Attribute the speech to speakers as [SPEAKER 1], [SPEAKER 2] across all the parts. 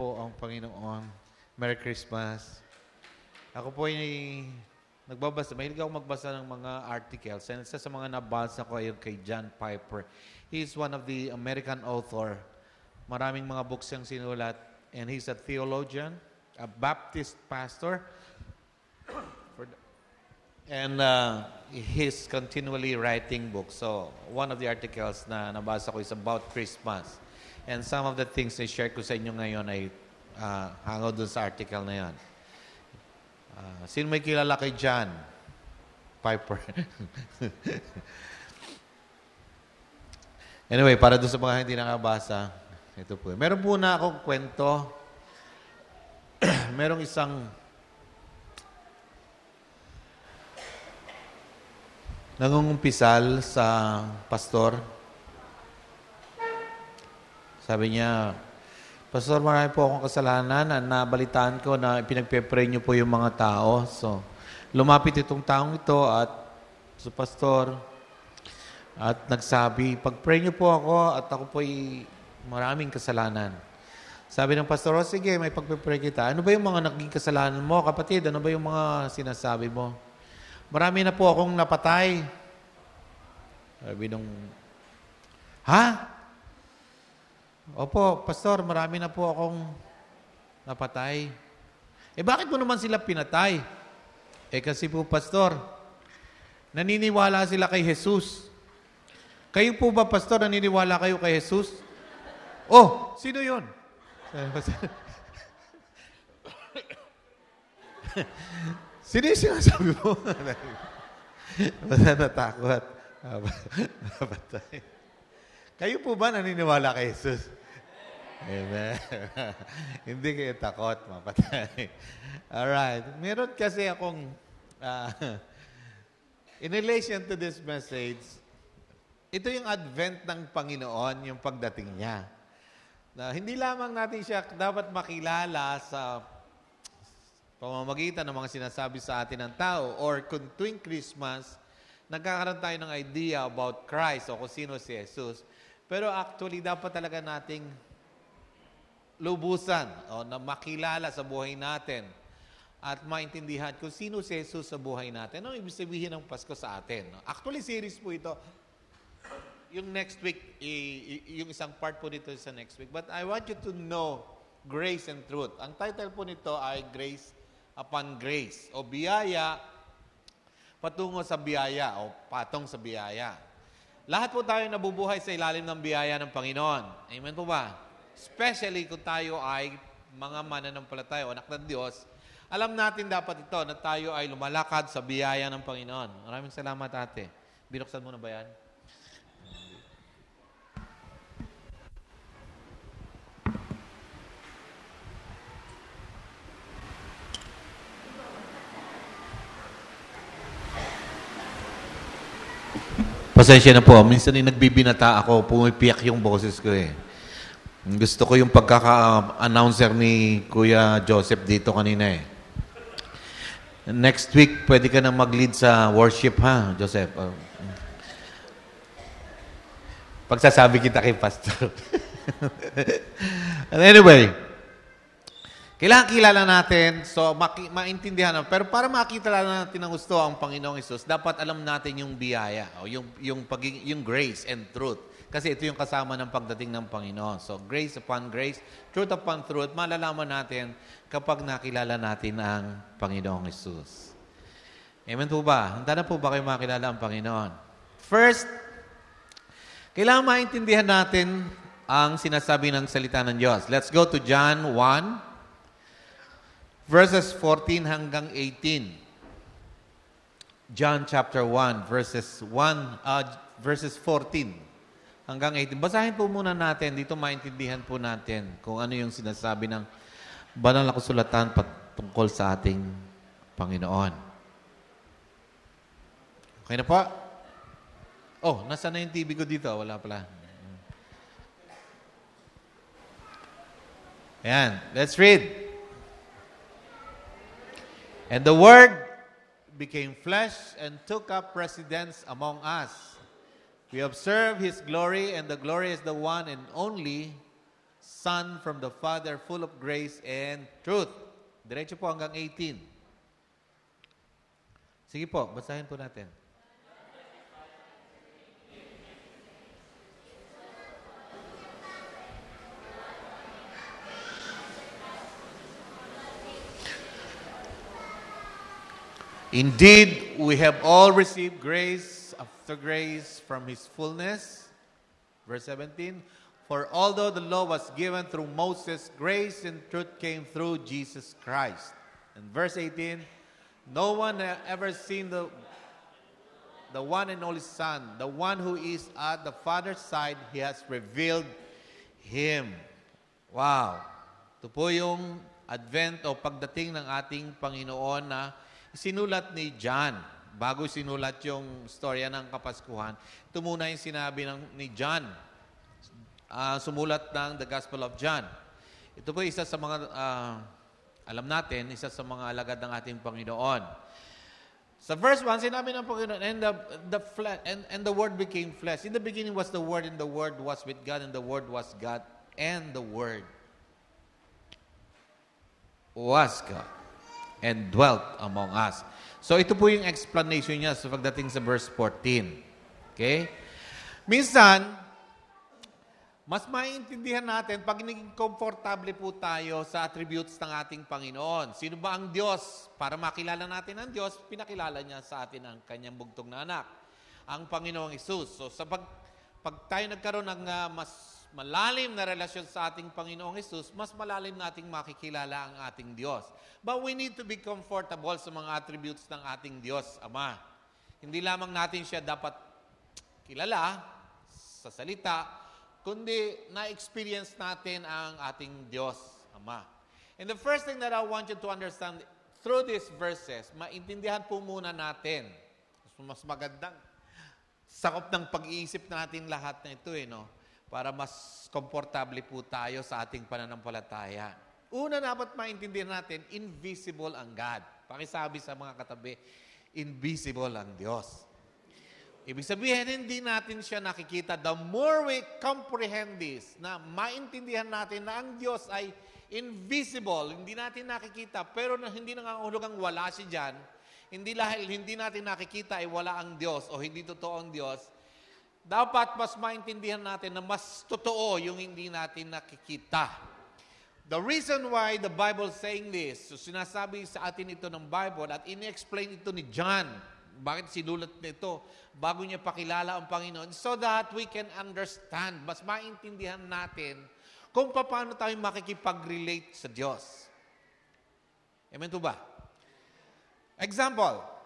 [SPEAKER 1] po ang Panginoon. Merry Christmas. Ako po ay nagbabasa. Mahilig ako magbasa ng mga articles. And isa sa mga nabasa ko ay kay John Piper. He is one of the American author. Maraming mga books siyang sinulat. And he's a theologian, a Baptist pastor. And uh, he's continually writing books. So, one of the articles na nabasa ko is about Christmas. And some of the things na share ko sa inyo ngayon ay uh, hango dun sa article na yan. Uh, sino may kilala kay John Piper? anyway, para doon sa mga hindi nakabasa, ito po. Meron po na akong kwento. Merong isang nangungumpisal sa pastor. Sabi niya, Pastor, marami po akong kasalanan nabalitaan ko na pinagpe-pray niyo po yung mga tao. So, lumapit itong taong ito at sa pastor at nagsabi, pag-pray niyo po ako at ako po ay maraming kasalanan. Sabi ng pastor, oh, sige, may pagpe-pray kita. Ano ba yung mga naging kasalanan mo, kapatid? Ano ba yung mga sinasabi mo? Marami na po akong napatay. Sabi nung, ha? Opo, pastor, marami na po akong napatay. Eh bakit mo naman sila pinatay? Eh kasi po, pastor, naniniwala sila kay Jesus. Kayo po ba, pastor, naniniwala kayo kay Jesus? Oh, sino yun? sino yung sinasabi mo? Basta natakot. Kayo po ba naniniwala kay Jesus? Amen. Hindi kayo takot, mapatay. Alright. Meron kasi akong, uh, in relation to this message, ito yung advent ng Panginoon, yung pagdating niya. Na hindi lamang natin siya dapat makilala sa pamamagitan ng mga sinasabi sa atin ng tao or kung tuwing Christmas, nagkakaroon tayo ng idea about Christ o kung sino si Jesus. Pero actually, dapat talaga nating lubusan o na makilala sa buhay natin at maintindihan kung sino si Jesus sa buhay natin. Ano ibig sabihin ng Pasko sa atin? Actually, series po ito. Yung next week, yung isang part po dito sa next week. But I want you to know grace and truth. Ang title po nito ay Grace upon Grace o biyaya patungo sa biyaya o patong sa biyaya. Lahat po tayo nabubuhay sa ilalim ng biyaya ng Panginoon. Amen po ba? Especially kung tayo ay mga mananampalataya o anak ng Diyos, alam natin dapat ito na tayo ay lumalakad sa biyaya ng Panginoon. Maraming salamat ate. Binuksan mo na ba yan? Pasensya na po. Minsan yung nagbibinata ako, pumipiyak yung boses ko eh. Gusto ko yung pagkaka-announcer ni Kuya Joseph dito kanina eh. Next week, pwede ka na mag-lead sa worship ha, Joseph. Uh, pagsasabi kita kay Pastor. And anyway, kailangan kilala natin, so maki- maintindihan natin. Pero para makita natin ang gusto ang Panginoong Isus, dapat alam natin yung biyaya, o yung, yung, paging, yung grace and truth. Kasi ito yung kasama ng pagdating ng Panginoon. So, grace upon grace, truth upon truth, malalaman natin kapag nakilala natin ang Panginoong Isus. Amen po ba? Handa na po ba kayo makilala ang Panginoon? First, kailangan maintindihan natin ang sinasabi ng salita ng Diyos. Let's go to John 1, verses 14 hanggang 18. John chapter 1, verses 1, uh, verses 14 hanggang 18. Basahin po muna natin, dito maintindihan po natin kung ano yung sinasabi ng banal na kasulatan patungkol sa ating Panginoon. Okay na po? Oh, nasa na yung TV ko dito? Wala pala. Ayan, let's read. And the Word became flesh and took up residence among us. We observe His glory, and the glory is the one and only Son from the Father, full of grace and truth. Diretso po hanggang 18. Sige po, basahin po natin. Indeed, we have all received grace after grace from His fullness. Verse 17. For although the law was given through Moses, grace and truth came through Jesus Christ. And verse 18. No one ever seen the, the one and only Son, the one who is at the Father's side, He has revealed Him. Wow! Ito po yung advent o pagdating ng ating Panginoon na sinulat ni John. Bago sinulat yung storya ng Kapaskuhan, ito muna yung sinabi ng, ni John. Ah, sumulat ng The Gospel of John. Ito po isa sa mga, ah, alam natin, isa sa mga alagad ng ating Panginoon. Sa verse 1, sinabi ng Panginoon, and the, the, fle- and, and the Word became flesh. In the beginning was the Word, and the Word was with God, and the Word was God, and the Word was God and dwelt among us. So ito po yung explanation niya sa pagdating sa verse 14. Okay? Minsan, mas maintindihan natin pag naging komportable po tayo sa attributes ng ating Panginoon. Sino ba ang Diyos? Para makilala natin ang Diyos, pinakilala niya sa atin ang kanyang bugtong na anak, ang Panginoong Isus. So sa pag, pag tayo nagkaroon ng uh, mas malalim na relasyon sa ating Panginoong Isus, mas malalim nating makikilala ang ating Diyos. But we need to be comfortable sa mga attributes ng ating Diyos, Ama. Hindi lamang natin siya dapat kilala sa salita, kundi na-experience natin ang ating Diyos, Ama. And the first thing that I want you to understand through these verses, maintindihan po muna natin, mas magandang sakop ng pag-iisip natin lahat na ito, eh, no? Para mas komportable po tayo sa ating pananampalataya. Una dapat maintindihan natin, invisible ang God. Pakisabi sa mga katabi, invisible ang Diyos. Ibig sabihin, hindi natin siya nakikita. The more we comprehend this, na maintindihan natin na ang Diyos ay invisible, hindi natin nakikita, pero na hindi nangangahulugang wala siya dyan, hindi dahil hindi natin nakikita ay wala ang Diyos o hindi totoo ang Diyos, dapat mas maintindihan natin na mas totoo yung hindi natin nakikita. The reason why the Bible saying this, so sinasabi sa atin ito ng Bible at ini-explain ito ni John, bakit sinulat nito bago niya pakilala ang Panginoon, so that we can understand, mas maintindihan natin kung paano tayo makikipag-relate sa Diyos. Amen to ba? Example,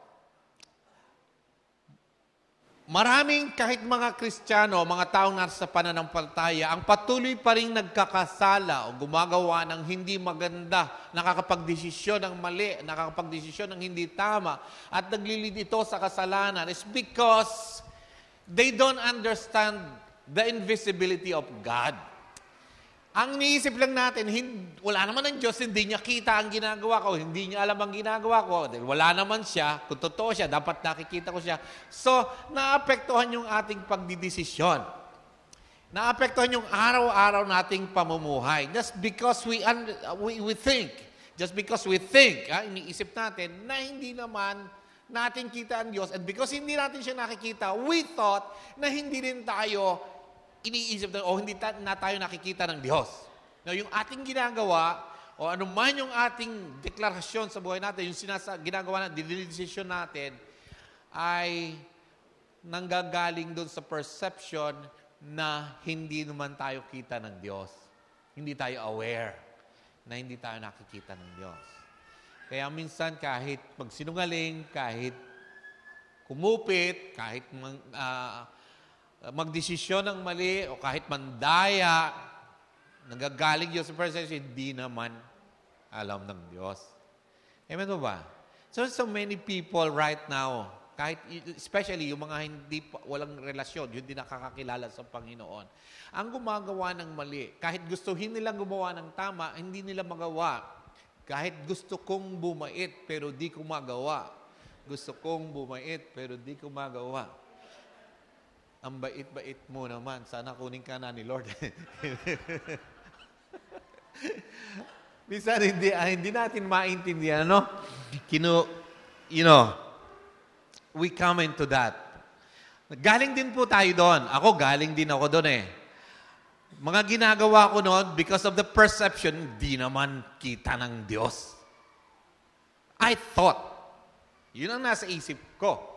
[SPEAKER 1] Maraming kahit mga Kristiyano, mga taong nasa pananampalataya, ang patuloy pa rin nagkakasala o gumagawa ng hindi maganda, nakakapagdesisyon ng mali, nakakapagdesisyon ng hindi tama, at naglilid ito sa kasalanan is because they don't understand the invisibility of God. Ang niisip lang natin, hindi, wala naman ang Diyos, hindi niya kita ang ginagawa ko, hindi niya alam ang ginagawa ko. Wala naman siya, kung totoo siya, dapat nakikita ko siya. So, naapektuhan yung ating pagdidesisyon. Naapektuhan yung araw-araw nating pamumuhay. Just because we, un- we, we think, just because we think, ha, iniisip natin, na hindi naman natin kita ang Diyos. And because hindi natin siya nakikita, we thought na hindi rin tayo iniisip na, o hindi ta- na tayo nakikita ng Diyos. Now, yung ating ginagawa, o anuman yung ating deklarasyon sa buhay natin, yung sinasa, ginagawa natin, dinidesisyon natin, ay nanggagaling doon sa perception na hindi naman tayo kita ng Diyos. Hindi tayo aware na hindi tayo nakikita ng Diyos. Kaya minsan kahit magsinungaling, kahit kumupit, kahit uh, magdesisyon ng mali o kahit mandaya, nagagaling Diyos sa presence, hindi naman alam ng Diyos. Amen mo ba? So, so many people right now, kahit especially yung mga hindi walang relasyon, yung hindi nakakakilala sa Panginoon, ang gumagawa ng mali, kahit gustuhin nilang gumawa ng tama, hindi nila magawa. Kahit gusto kong bumait, pero di ko magawa. Gusto kong bumait, pero di ko magawa ang bait-bait mo naman. Sana kunin ka na ni Lord. Minsan hindi, ah, hindi natin maintindihan, ano? Kino, you know, we come into that. Galing din po tayo doon. Ako, galing din ako doon eh. Mga ginagawa ko noon, because of the perception, di naman kita ng Diyos. I thought. Yun ang nasa isip ko.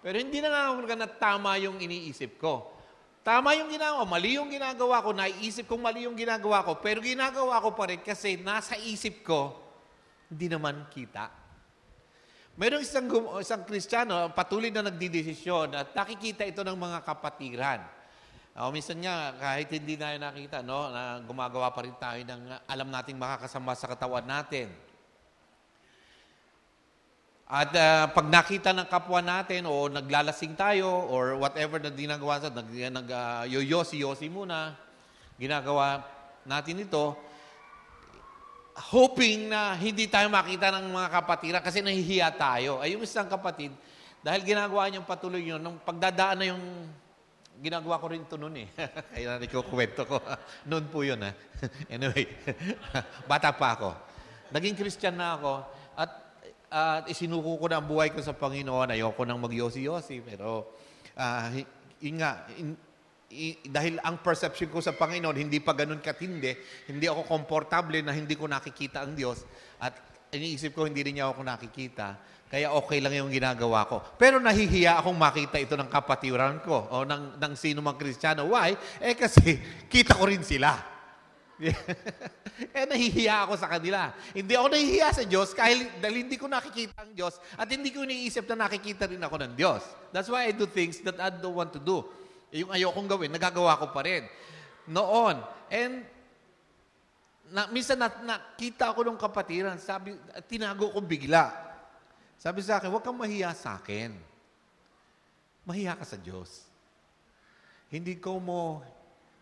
[SPEAKER 1] Pero hindi na nga na tama yung iniisip ko. Tama yung ginagawa, mali yung ginagawa ko, naiisip kong mali yung ginagawa ko, pero ginagawa ko pa rin kasi nasa isip ko, hindi naman kita. Mayroong isang, isang kristyano, patuloy na nagdidesisyon at nakikita ito ng mga kapatiran. O, minsan nga, kahit hindi na nakita, no, na gumagawa pa rin tayo ng alam nating makakasama sa katawan natin. At uh, pag nakita ng kapwa natin o naglalasing tayo or whatever na ginagawa sa nag, nag uh, yoyosi-yosi muna, ginagawa natin ito, hoping na hindi tayo makita ng mga kapatira kasi nahihiya tayo. Ay yung isang kapatid, dahil ginagawa niyang patuloy yun, nung pagdadaan na yung ginagawa ko rin ito noon eh. Kaya na kwento ko. noon po yun ha. anyway, bata pa ako. Naging Christian na ako at at uh, isinuko ko na ang buhay ko sa Panginoon. Ayoko nang magyosi-yosi. Pero, uh, yun nga, in, i, dahil ang perception ko sa Panginoon, hindi pa ganun katindi, hindi ako komportable na hindi ko nakikita ang Diyos. At iniisip ko, hindi rin niya ako nakikita. Kaya okay lang yung ginagawa ko. Pero nahihiya akong makita ito ng kapatiran ko o ng, ng sino mang kristyano. Why? Eh kasi kita ko rin sila. eh, nahihiya ako sa kanila. Hindi ako nahihiya sa Diyos dahil, dahil hindi ko nakikita ang Diyos at hindi ko iniisip na nakikita rin ako ng Diyos. That's why I do things that I don't want to do. Yung ayokong gawin, nagagawa ko pa rin. Noon. And na, minsan na, nakita ako ng kapatiran, sabi, tinago ko bigla. Sabi sa akin, huwag kang mahiya sa akin. Mahiya ka sa Diyos. Hindi ko mo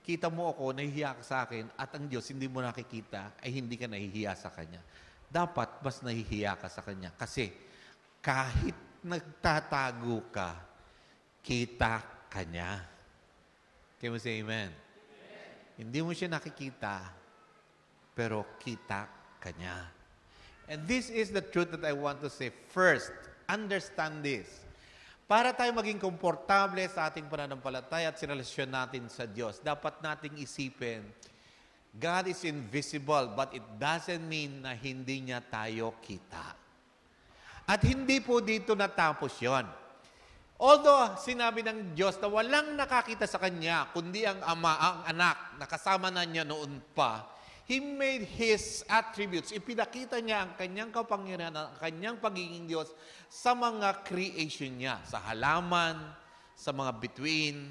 [SPEAKER 1] kita mo ako, nahihiya ka sa akin, at ang Diyos hindi mo nakikita, ay hindi ka nahihiya sa Kanya. Dapat mas nahihiya ka sa Kanya. Kasi kahit nagtatago ka, kita Kanya. Can we say amen? amen? Hindi mo siya nakikita, pero kita Kanya. And this is the truth that I want to say. First, understand this. Para tayo maging komportable sa ating pananampalataya at sirelasyon natin sa Diyos, dapat nating isipin, God is invisible, but it doesn't mean na hindi niya tayo kita. At hindi po dito natapos yon. Although sinabi ng Diyos na walang nakakita sa Kanya, kundi ang ama, ang anak, nakasama na niya noon pa, He made His attributes. Ipinakita niya ang kanyang kapangyarihan, ang kanyang pagiging Diyos sa mga creation niya. Sa halaman, sa mga between,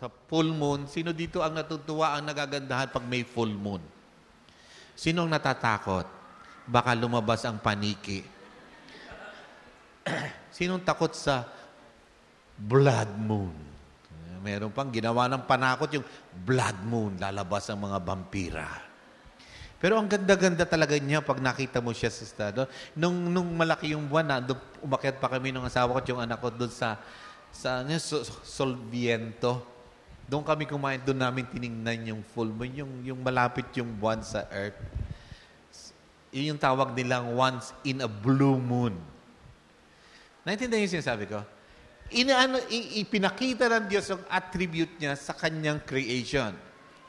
[SPEAKER 1] sa full moon. Sino dito ang natutuwa ang nagagandahan pag may full moon? Sinong natatakot? Baka lumabas ang paniki. Sinong takot sa blood moon? Meron pang ginawa ng panakot yung blood moon, lalabas ang mga vampira. Pero ang ganda-ganda talaga niya pag nakita mo siya sa estado. Nung, nung malaki yung buwan, na, umakyat pa kami ng asawa ko at yung anak ko doon sa, sa ano, so, Solviento. Doon kami kumain, doon namin tiningnan yung full moon, yung, yung malapit yung buwan sa earth. Yun yung tawag nilang once in a blue moon. Naintindihan yung sinasabi ko? Inaano, ipinakita ng Diyos yung attribute niya sa kanyang creation.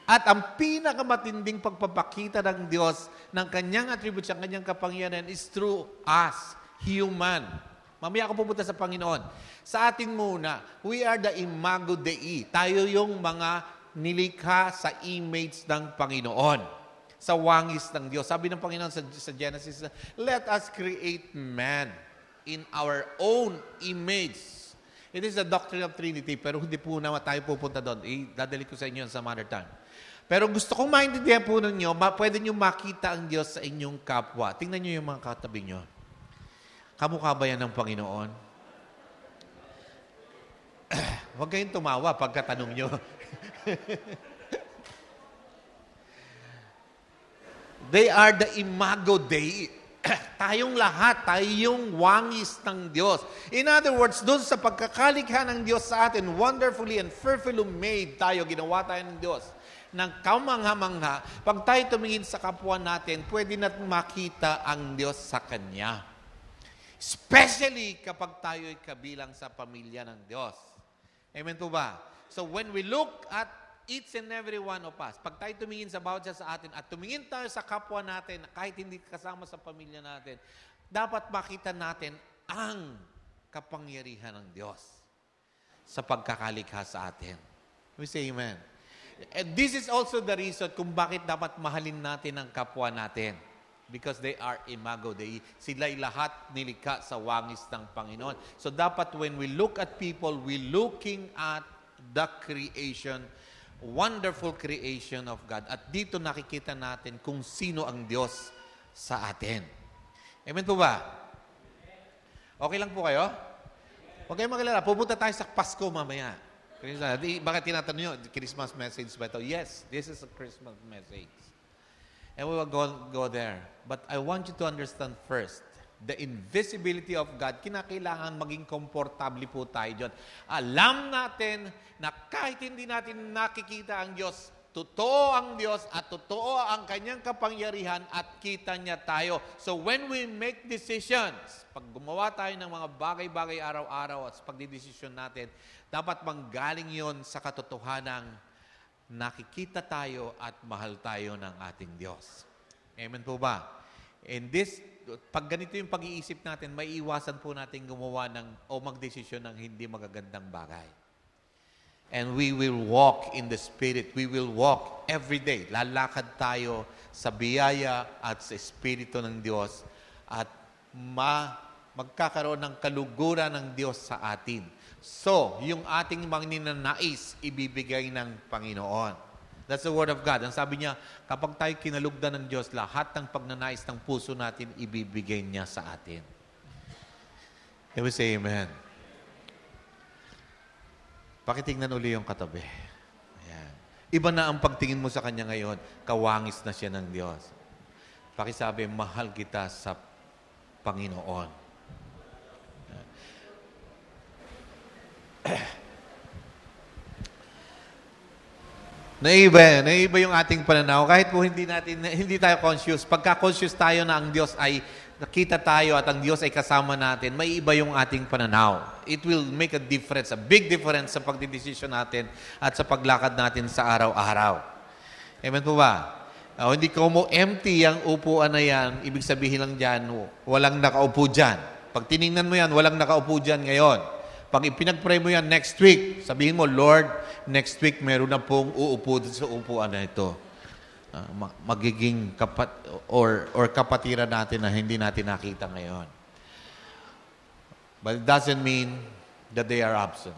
[SPEAKER 1] At ang pinakamatinding pagpapakita ng Diyos ng kanyang attribute sa kanyang kapangyarihan is through us, human. Mamaya ako pupunta sa Panginoon. Sa atin muna, we are the imago Dei. Tayo yung mga nilikha sa image ng Panginoon. Sa wangis ng Diyos. Sabi ng Panginoon sa, sa Genesis, let us create man in our own image It is the doctrine of Trinity, pero hindi po naman tayo pupunta doon. I-dadali ko sa inyo sa mother time. Pero gusto kong maintindihan po ninyo, ma- pwede nyo makita ang Diyos sa inyong kapwa. Tingnan nyo yung mga katabi nyo. Kamukha ba yan ng Panginoon? Huwag kayong tumawa pagkatanong nyo. They are the imago Dei. tayong lahat, tayong wangis ng Diyos. In other words, doon sa pagkakalikha ng Diyos sa atin, wonderfully and fearfully made tayo, ginawa tayo ng Diyos. ng kamangha-mangha, pag tayo tumingin sa kapwa natin, pwede natin makita ang Diyos sa Kanya. Especially kapag tayo ay kabilang sa pamilya ng Diyos. Amen po ba? So when we look at each and every one of us, pag tayo tumingin sa bawat sa atin at tumingin tayo sa kapwa natin, kahit hindi kasama sa pamilya natin, dapat makita natin ang kapangyarihan ng Diyos sa pagkakalikha sa atin. We say amen. And this is also the reason kung bakit dapat mahalin natin ang kapwa natin because they are imago Dei. Sila'y lahat nilikha sa wangis ng Panginoon. So dapat when we look at people, we looking at the creation, wonderful creation of God. At dito nakikita natin kung sino ang Diyos sa atin. Amen po ba? Okay lang po kayo? Huwag kayong magalala. Pupunta tayo sa Pasko mamaya. Bakit tinatanong nyo, Christmas message ba ito? Yes, this is a Christmas message. And we will go, go there. But I want you to understand first, the invisibility of God, kinakailangan maging komportable po tayo dyan. Alam natin na kahit hindi natin nakikita ang Diyos, totoo ang Diyos at totoo ang kanyang kapangyarihan at kita niya tayo. So when we make decisions, pag gumawa tayo ng mga bagay-bagay araw-araw at sa pagdidesisyon natin, dapat manggaling yon sa katotohanang nakikita tayo at mahal tayo ng ating Diyos. Amen po ba? And this, pag ganito yung pag-iisip natin, may iwasan po natin gumawa ng o magdesisyon ng hindi magagandang bagay. And we will walk in the Spirit. We will walk every day. Lalakad tayo sa biyaya at sa Espiritu ng Diyos at ma magkakaroon ng kaluguran ng Diyos sa atin So, yung ating mga ibibigay ng Panginoon. That's the Word of God. Ang sabi niya, kapag tayo kinalugdan ng Diyos, lahat ng pagnanais ng puso natin, ibibigay niya sa atin. Can we say amen? Pakitingnan uli yung katabi. Ayan. Iba na ang pagtingin mo sa Kanya ngayon, kawangis na siya ng Diyos. Pakisabi, mahal kita sa Panginoon. Naiba, naiba yung ating pananaw. Kahit po hindi natin hindi tayo conscious, pagka conscious tayo na ang Diyos ay nakita tayo at ang Diyos ay kasama natin, may iba yung ating pananaw. It will make a difference, a big difference sa pagdidesisyon natin at sa paglakad natin sa araw-araw. Amen po ba? Uh, hindi ko mo empty ang upuan na yan, ibig sabihin lang dyan, walang nakaupo dyan. Pag tiningnan mo yan, walang nakaupo dyan ngayon. Pag ipinag-pray mo yan next week, sabihin mo, Lord, next week meron na pong uupo sa upuan na ito. Uh, magiging kapat or or kapatiran natin na hindi natin nakita ngayon. But it doesn't mean that they are absent.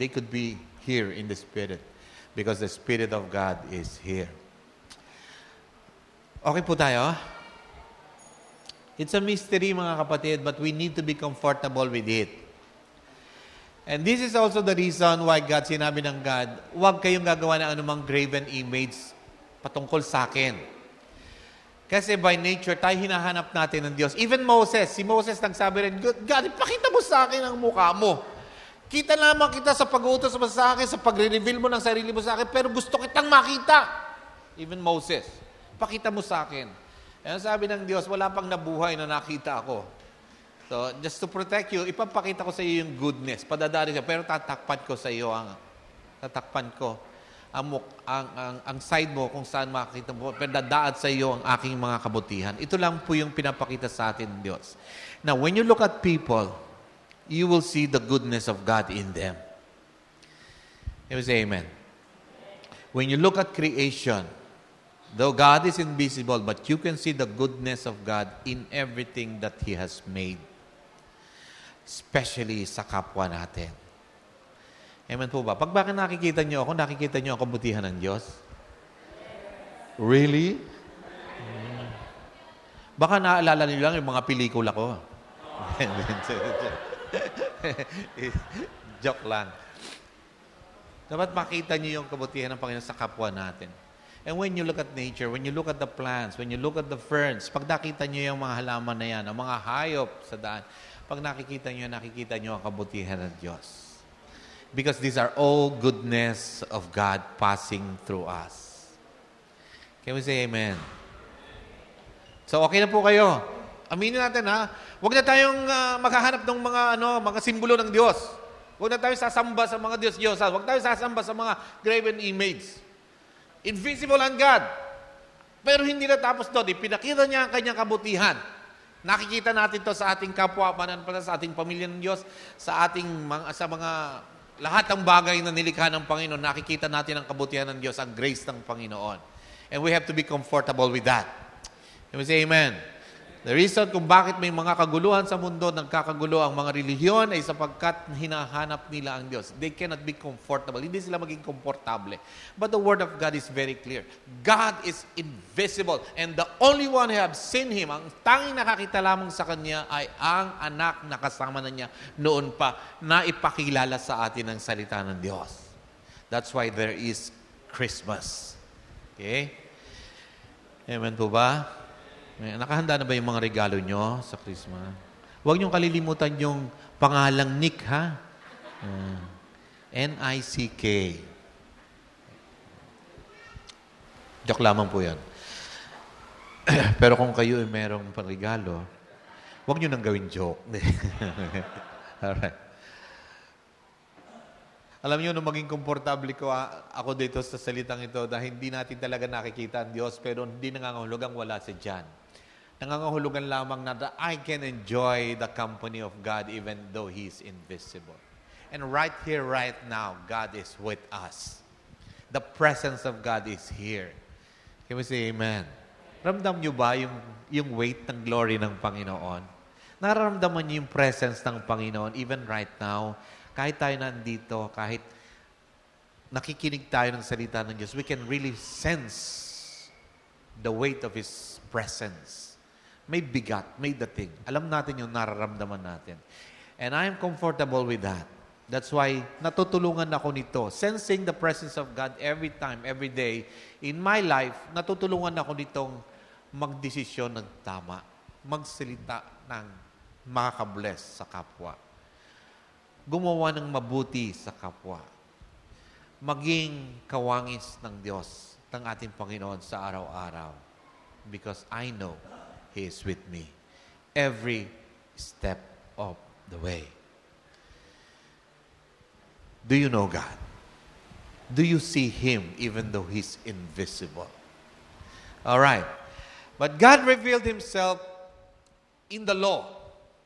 [SPEAKER 1] They could be here in the Spirit because the Spirit of God is here. Okay po tayo? It's a mystery mga kapatid, but we need to be comfortable with it. And this is also the reason why God, sinabi ng God, huwag kayong gagawa ng anumang graven image patungkol sa akin. Kasi by nature, tayo hinahanap natin ng Diyos. Even Moses, si Moses nagsabi rin, God, ipakita mo sa akin ang mukha mo. Kita lamang kita sa pag-uutos mo sa akin, sa pagre-reveal mo ng sarili mo sa akin, pero gusto kitang makita. Even Moses, pakita mo sa akin. Kaya sabi ng Diyos, wala pang nabuhay na nakita ako. So, just to protect you, ipapakita ko sa iyo yung goodness. Padadari siya, pero tatakpan ko sa iyo ang tatakpan ko ang, ang, ang, ang side mo kung saan makikita mo, pero dadaad sa iyo ang aking mga kabutihan. Ito lang po yung pinapakita sa atin ng Diyos. Now, when you look at people, you will see the goodness of God in them. We say amen? When you look at creation, though God is invisible, but you can see the goodness of God in everything that He has made especially sa kapwa natin. Amen po ba? Pag bakit nakikita niyo ako, nakikita niyo ang kabutihan ng Diyos? Really? Hmm. Baka naalala niyo lang yung mga pelikula ko. Joke lang. Dapat makita niyo yung kabutihan ng Panginoon sa kapwa natin. And when you look at nature, when you look at the plants, when you look at the ferns, pag nakita niyo yung mga halaman na yan, ang mga hayop sa daan, pag nakikita nyo, nakikita nyo ang kabutihan ng Diyos. Because these are all goodness of God passing through us. Can we say amen? So okay na po kayo. Aminin natin ha. Huwag na tayong uh, maghahanap ng mga ano, mga simbolo ng Diyos. Huwag na tayong sasamba sa mga Diyos-Diyos. Huwag tayong sasamba sa mga graven image. Invisible ang God. Pero hindi na tapos doon. Ipinakita niya ang kanyang kabutihan. Nakikita natin to sa ating kapwa, mananampalataya, sa ating pamilya ng Diyos, sa ating mga, sa mga lahat ng bagay na nilikha ng Panginoon, nakikita natin ang kabutihan ng Diyos, ang grace ng Panginoon. And we have to be comfortable with that. Can we say amen? The reason kung bakit may mga kaguluhan sa mundo, nagkakagulo ang mga relihiyon ay sapagkat hinahanap nila ang Diyos. They cannot be comfortable. Hindi sila maging komportable. But the Word of God is very clear. God is invisible. And the only one who have seen Him, ang tanging nakakita lamang sa Kanya ay ang anak na kasama na niya noon pa na ipakilala sa atin ang salita ng Diyos. That's why there is Christmas. Okay? Amen po ba? Nakahanda na ba yung mga regalo nyo sa Christmas? Huwag niyong kalilimutan yung pangalang Nick, ha? Uh, N-I-C-K. Joke lamang po yan. Pero kung kayo ay merong panregalo, huwag niyo nang gawin joke. Alright. Alam niyo, nung maging komportable ko ako dito sa salitang ito dahil hindi natin talaga nakikita ang Diyos pero hindi nangangahulugang wala si John nangangahulugan lamang na that I can enjoy the company of God even though He's invisible. And right here, right now, God is with us. The presence of God is here. Can we say amen? Ramdam nyo ba yung, yung weight ng glory ng Panginoon? Nararamdaman niyo yung presence ng Panginoon even right now? Kahit tayo nandito, kahit nakikinig tayo ng salita ng Diyos, we can really sense the weight of His presence may bigat, may dating. Alam natin yung nararamdaman natin. And I am comfortable with that. That's why natutulungan ako nito. Sensing the presence of God every time, every day in my life, natutulungan ako nitong magdesisyon ng tama. Magsalita ng makakabless sa kapwa. Gumawa ng mabuti sa kapwa. Maging kawangis ng Diyos, ng ating Panginoon sa araw-araw. Because I know He is with me every step of the way. Do you know God? Do you see Him even though He's invisible? All right. But God revealed Himself in the law.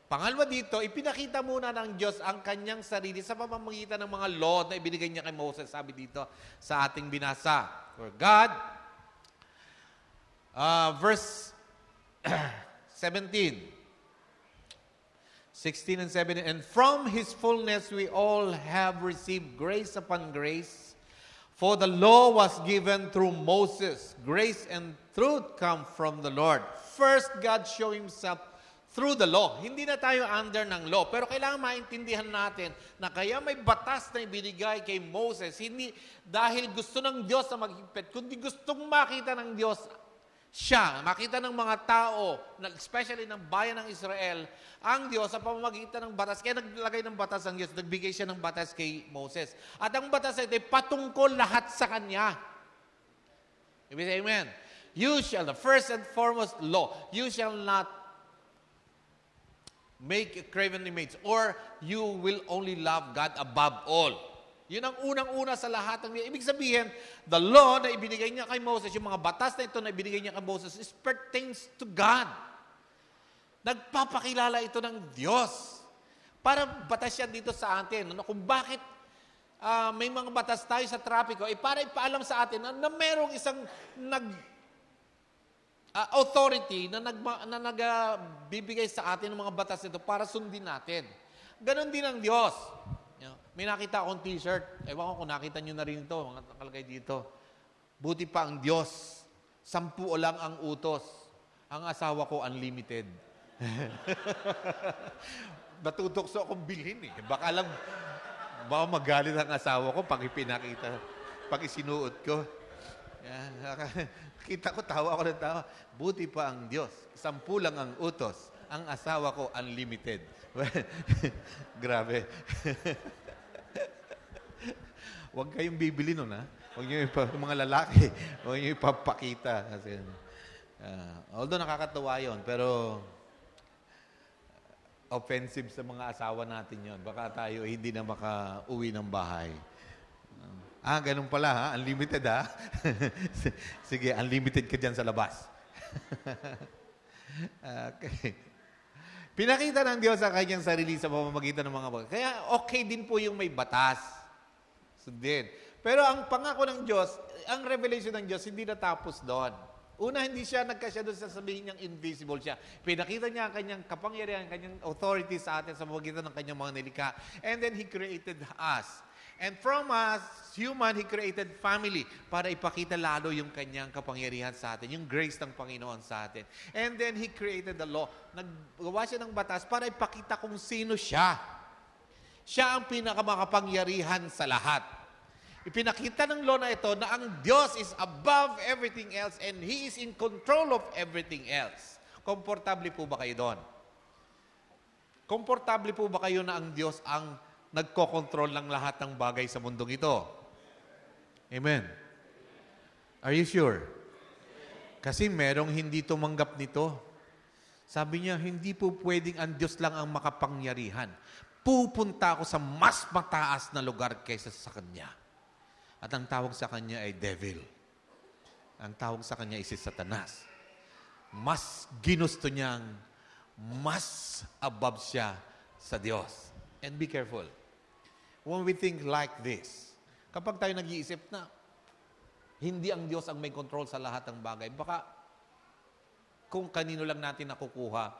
[SPEAKER 1] Pangalawa dito, ipinakita muna ng Diyos ang kanyang sarili sa pamamagitan ng mga law na ibinigay niya kay Moses. Sabi dito sa ating binasa. For God, uh, verse 17. 16 and 17. And from his fullness we all have received grace upon grace. For the law was given through Moses. Grace and truth come from the Lord. First, God showed himself through the law. Hindi na tayo under ng law. Pero kailangan maintindihan natin na kaya may batas na ibinigay kay Moses, hindi dahil gusto ng Diyos na maghigpit, kundi gustong makita ng Diyos siya, makita ng mga tao, especially ng bayan ng Israel, ang Diyos sa pamamagitan ng batas. Kaya naglagay ng batas ang Diyos, nagbigay siya ng batas kay Moses. At ang batas ay patungkol lahat sa Kanya. Ibig say amen. You shall, the first and foremost law, you shall not make a craven image or you will only love God above all. Yun ang unang-una sa lahat ng Ibig sabihin, the law na ibinigay niya kay Moses, yung mga batas na ito na ibinigay niya kay Moses, is pertains to God. Nagpapakilala ito ng Diyos. Para batas yan dito sa atin. Ano, kung bakit uh, may mga batas tayo sa trapiko, eh para ipaalam sa atin na, na merong isang nag uh, authority na nag na nagbibigay uh, sa atin ng mga batas nito para sundin natin. Ganon din ang Diyos. May nakita akong t-shirt. Ewan ko kung nakita nyo na rin ito. Mga nakalagay dito. Buti pa ang Diyos. Sampu o lang ang utos. Ang asawa ko unlimited. Natutokso akong bilhin eh. Baka lang, baka magalit ang asawa ko pag ipinakita, pag isinuot ko. Kita ko, tawa ako ng tawa. Buti pa ang Diyos. Sampu lang ang utos. Ang asawa ko unlimited. Grabe. Huwag kayong bibili nun, ha? Huwag niyo ipa, mga lalaki, huwag niyo ipapakita. Kasi, uh, although nakakatuwa yon pero offensive sa mga asawa natin yon. Baka tayo hindi na maka-uwi ng bahay. Ah, ganun pala ha? Unlimited ha? Sige, unlimited ka dyan sa labas. okay. Pinakita ng Diyos sa kanyang sarili sa pamamagitan ng mga bagay. Kaya okay din po yung may batas. Sundin. Pero ang pangako ng Diyos, ang revelation ng Diyos, hindi natapos doon. Una, hindi siya nagkasya doon sa sabihin niyang invisible siya. Pinakita niya ang kanyang kapangyarihan, kanyang authority sa atin sa pamamagitan ng kanyang mga nilikha. And then He created us. And from us, human, He created family para ipakita lalo yung kanyang kapangyarihan sa atin, yung grace ng Panginoon sa atin. And then He created the law. Naggawa siya ng batas para ipakita kung sino siya. Siya ang pinakamakapangyarihan sa lahat. Ipinakita ng law na ito na ang Diyos is above everything else and He is in control of everything else. Komportable po ba kayo doon? Komportable po ba kayo na ang Diyos ang nagkokontrol ng lahat ng bagay sa mundong ito. Amen. Are you sure? Kasi merong hindi tumanggap nito. Sabi niya, hindi po pwedeng ang Diyos lang ang makapangyarihan. Pupunta ako sa mas mataas na lugar kaysa sa Kanya. At ang tawag sa Kanya ay devil. Ang tawag sa Kanya ay si Satanas. Mas ginusto niyang mas above siya sa Diyos. And be careful when we think like this, kapag tayo nag-iisip na hindi ang Diyos ang may control sa lahat ng bagay, baka kung kanino lang natin nakukuha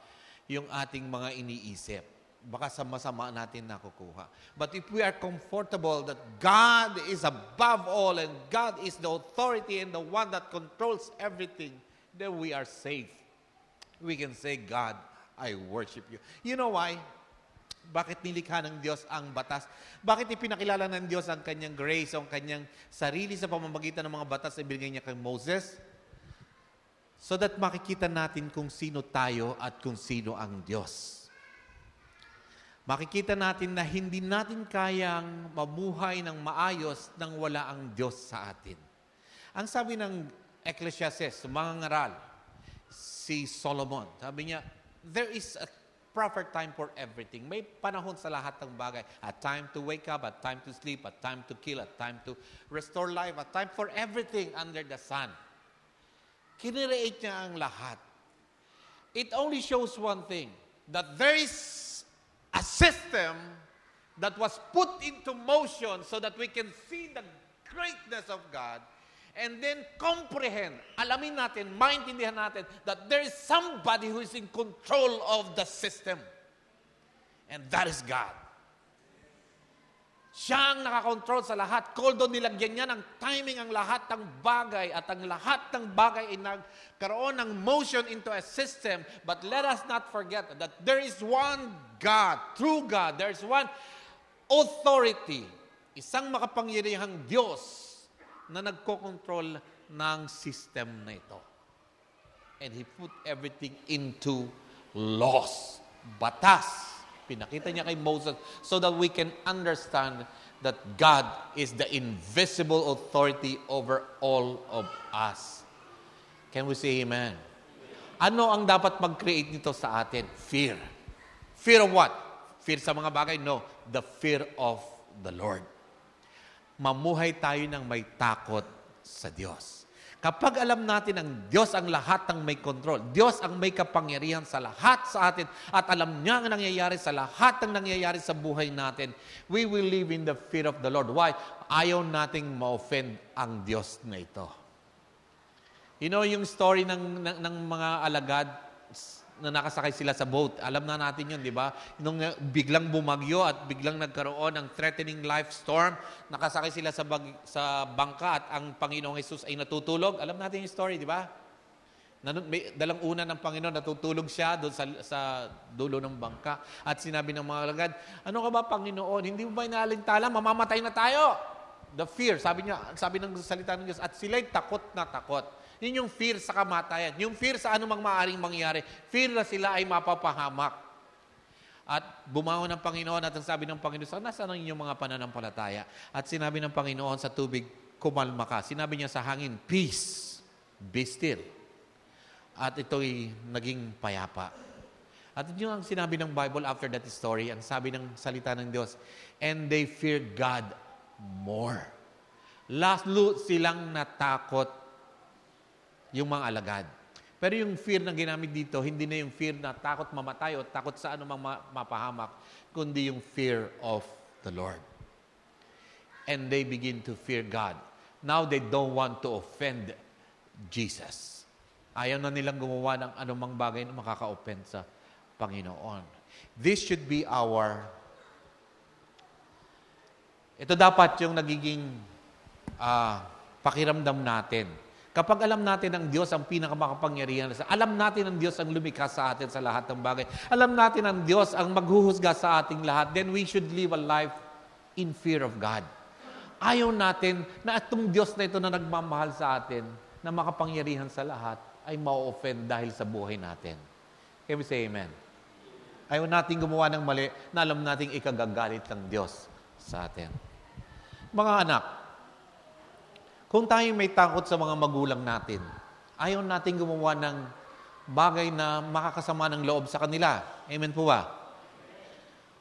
[SPEAKER 1] yung ating mga iniisip. Baka sa masama natin nakukuha. But if we are comfortable that God is above all and God is the authority and the one that controls everything, then we are safe. We can say, God, I worship you. You know why? Bakit nilikha ng Diyos ang batas? Bakit ipinakilala ng Diyos ang kanyang grace, ang kanyang sarili sa pamamagitan ng mga batas na binigay niya kay Moses? So that makikita natin kung sino tayo at kung sino ang Diyos. Makikita natin na hindi natin kayang mamuhay ng maayos nang wala ang Diyos sa atin. Ang sabi ng Ecclesiastes, mga ngaral, si Solomon, sabi niya, there is a proper time for everything. May panahon sa lahat ng bagay. A time to wake up, a time to sleep, a time to kill, a time to restore life, a time for everything under the sun. Kinirate niya ang lahat. It only shows one thing, that there is a system that was put into motion so that we can see the greatness of God and then comprehend, alamin natin, maintindihan natin that there is somebody who is in control of the system. And that is God. Siya ang nakakontrol sa lahat. Koldo nilagyan niya ng timing ang lahat ng bagay at ang lahat ng bagay ay nagkaroon ng motion into a system. But let us not forget that there is one God, true God. There is one authority. Isang makapangyarihang Diyos na nagko-control ng system na ito. And He put everything into laws, batas. Pinakita niya kay Moses so that we can understand that God is the invisible authority over all of us. Can we say amen? Ano ang dapat mag-create nito sa atin? Fear. Fear of what? Fear sa mga bagay? No. The fear of the Lord mamuhay tayo ng may takot sa Diyos. Kapag alam natin ang Diyos ang lahat ng may control, Diyos ang may kapangyarihan sa lahat sa atin, at alam niya ang nangyayari sa lahat ng nangyayari sa buhay natin, we will live in the fear of the Lord. Why? Ayaw nating ma-offend ang Diyos na ito. You know yung story ng, ng, ng mga alagad na nakasakay sila sa boat. Alam na natin yun, di ba? Nung biglang bumagyo at biglang nagkaroon ng threatening life storm, nakasakay sila sa, bag, sa bangka at ang Panginoong Jesus ay natutulog. Alam natin yung story, di ba? May, dalang una ng Panginoon, natutulog siya doon sa, sa dulo ng bangka. At sinabi ng mga lagad, ano ka ba, Panginoon? Hindi mo ba inalintala? Mamamatay na tayo. The fear, sabi niya, sabi ng salita ng Diyos. At sila'y takot na takot. Yun yung fear sa kamatayan. Yung fear sa anumang maaring mangyari. Fear na sila ay mapapahamak.
[SPEAKER 2] At bumangon ng Panginoon at ang sabi ng Panginoon, sa nasaan ang inyong mga pananampalataya? At sinabi ng Panginoon sa tubig, kumalma ka. Sinabi niya sa hangin, peace, be still. At ito'y naging payapa. At yun ang sinabi ng Bible after that story, ang sabi ng salita ng Diyos, and they fear God more. Lalo silang natakot yung mga alagad. Pero yung fear na ginamit dito, hindi na yung fear na takot mamatay o takot sa anumang ma- mapahamak, kundi yung fear of the Lord. And they begin to fear God. Now they don't want to offend Jesus. Ayaw na nilang gumawa ng anumang bagay na makaka-offend sa Panginoon. This should be our... Ito dapat yung nagiging uh, pakiramdam natin Kapag alam natin ang Diyos ang pinakamakapangyarihan, alam natin ang Diyos ang lumikha sa atin sa lahat ng bagay, alam natin ang Diyos ang maghuhusga sa ating lahat, then we should live a life in fear of God. Ayaw natin na itong Diyos na ito na nagmamahal sa atin, na makapangyarihan sa lahat, ay ma-offend dahil sa buhay natin. Can we say amen? Ayaw natin gumawa ng mali na alam nating ikagagalit ng Diyos sa atin. Mga anak, kung tayo may takot sa mga magulang natin, ayaw natin gumawa ng bagay na makakasama ng loob sa kanila. Amen po ba?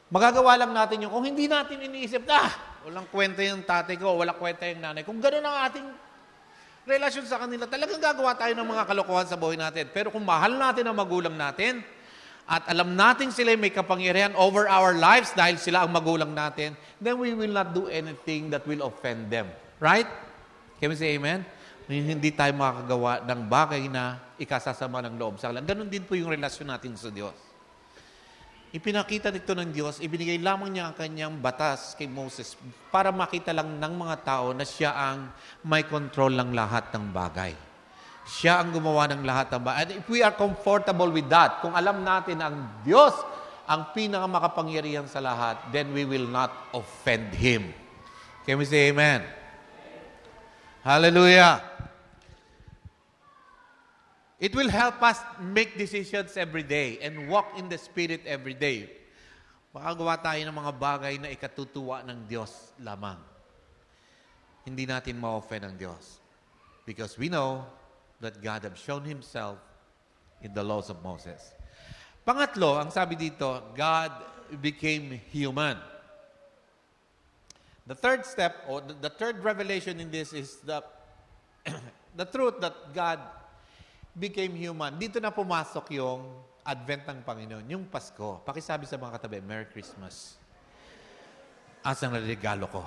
[SPEAKER 2] Magagawa lang natin yung, kung hindi natin iniisip, ah, walang kwenta yung tatay ko, walang kwenta yung nanay. Kung gano'n ang ating relasyon sa kanila, talagang gagawa tayo ng mga kalokohan sa buhay natin. Pero kung mahal natin ang magulang natin, at alam natin sila may kapangyarihan over our lives dahil sila ang magulang natin, then we will not do anything that will offend them. Right? Can we say amen? Hindi tayo makakagawa ng bagay na ikasasama ng loob sa kanila. Ganon din po yung relasyon natin sa Diyos. Ipinakita nito ng Diyos, ibinigay lamang niya ang kanyang batas kay Moses para makita lang ng mga tao na siya ang may control ng lahat ng bagay. Siya ang gumawa ng lahat ng bagay. And if we are comfortable with that, kung alam natin ang Diyos ang pinakamakapangyarihan sa lahat, then we will not offend Him. Can we say amen? Hallelujah. It will help us make decisions every day and walk in the Spirit every day. Makagawa tayo ng mga bagay na ikatutuwa ng Diyos lamang. Hindi natin ma-offend ang Diyos. Because we know that God has shown Himself in the laws of Moses. Pangatlo, ang sabi dito, God became human. The third step, or the, third revelation in this is the, the truth that God became human. Dito na pumasok yung Advent ng Panginoon, yung Pasko. Pakisabi sa mga katabi, Merry Christmas. Asang regalo ko.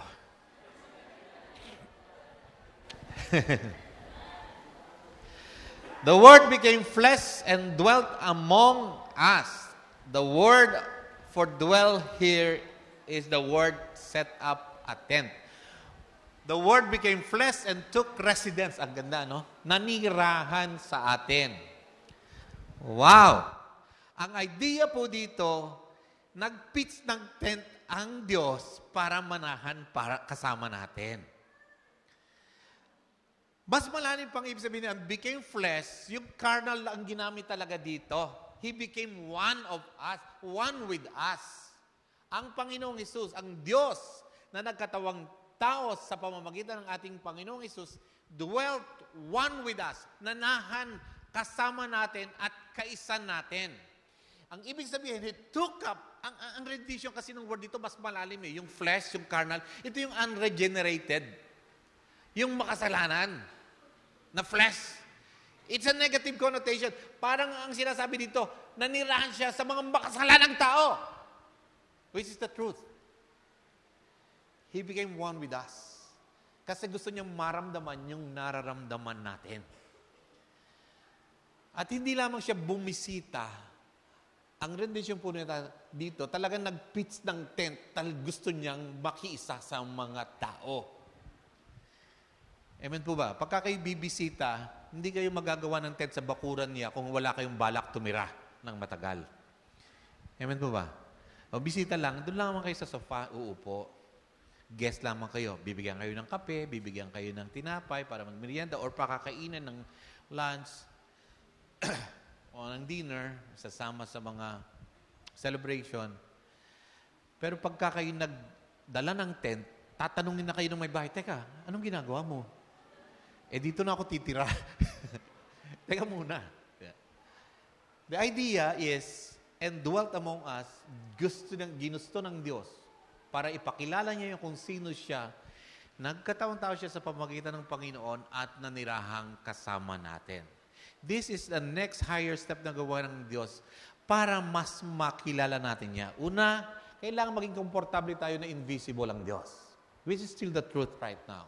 [SPEAKER 2] the Word became flesh and dwelt among us. The word for dwell here is the word set up a tent. The Word became flesh and took residence. Ang ganda, no? Nanirahan sa atin. Wow! Ang idea po dito, nag-pitch ng tent ang Diyos para manahan para kasama natin. Mas malalim pang ibig sabihin ng became flesh, yung carnal ang ginamit talaga dito. He became one of us, one with us. Ang Panginoong Isus, ang Diyos, na nagkatawang tao sa pamamagitan ng ating Panginoong Isus dwelt one with us, nanahan kasama natin at kaisan natin. Ang ibig sabihin, He took up, ang, ang, ang rendition kasi ng word dito mas malalim eh, yung flesh, yung carnal, ito yung unregenerated. Yung makasalanan na flesh. It's a negative connotation. Parang ang sinasabi dito, nanirahan siya sa mga makasalanang tao. Which is the truth. He became one with us. Kasi gusto niyang maramdaman yung nararamdaman natin. At hindi lamang siya bumisita. Ang rendition po nito dito, talagang nag-pitch ng tent, tal gusto niyang makiisa sa mga tao. Amen po ba? Pagka kayo bibisita, hindi kayo magagawa ng tent sa bakuran niya kung wala kayong balak tumira ng matagal. Amen po ba? O bisita lang, doon lang kayo sa sofa, uupo guest lamang kayo. Bibigyan kayo ng kape, bibigyan kayo ng tinapay para magmerienda or pakakainan ng lunch o ng dinner, sasama sa mga celebration. Pero pagka kayo nagdala ng tent, tatanungin na kayo ng may bahay, Teka, anong ginagawa mo? Eh, dito na ako titira. Teka muna. The idea is, and dwelt among us, gusto ng, ginusto ng Diyos para ipakilala niya yung kung sino siya, nagkataon tao siya sa pamagitan ng Panginoon at nanirahang kasama natin. This is the next higher step na gawa ng Diyos para mas makilala natin niya. Una, kailangan maging komportable tayo na invisible ang Diyos, which is still the truth right now.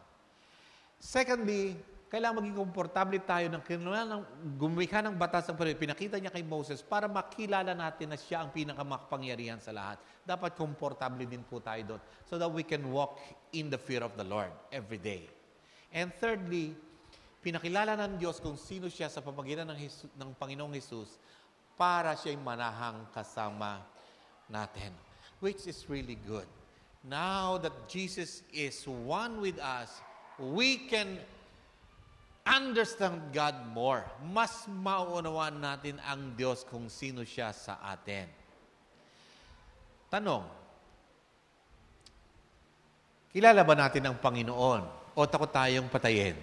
[SPEAKER 2] Secondly, kailangan maging komportable tayo ng ng gumikha ng batas ng Panginoon. Pinakita niya kay Moses para makilala natin na siya ang pinakamakapangyarihan sa lahat. Dapat komportable din po tayo doon so that we can walk in the fear of the Lord every day. And thirdly, pinakilala ng Diyos kung sino siya sa pamagitan ng, Jesus, ng Panginoong Jesus para siya'y manahang kasama natin. Which is really good. Now that Jesus is one with us, we can understand God more. Mas mauunawaan natin ang Diyos kung sino siya sa atin. Tanong, kilala ba natin ang Panginoon o takot tayong patayin?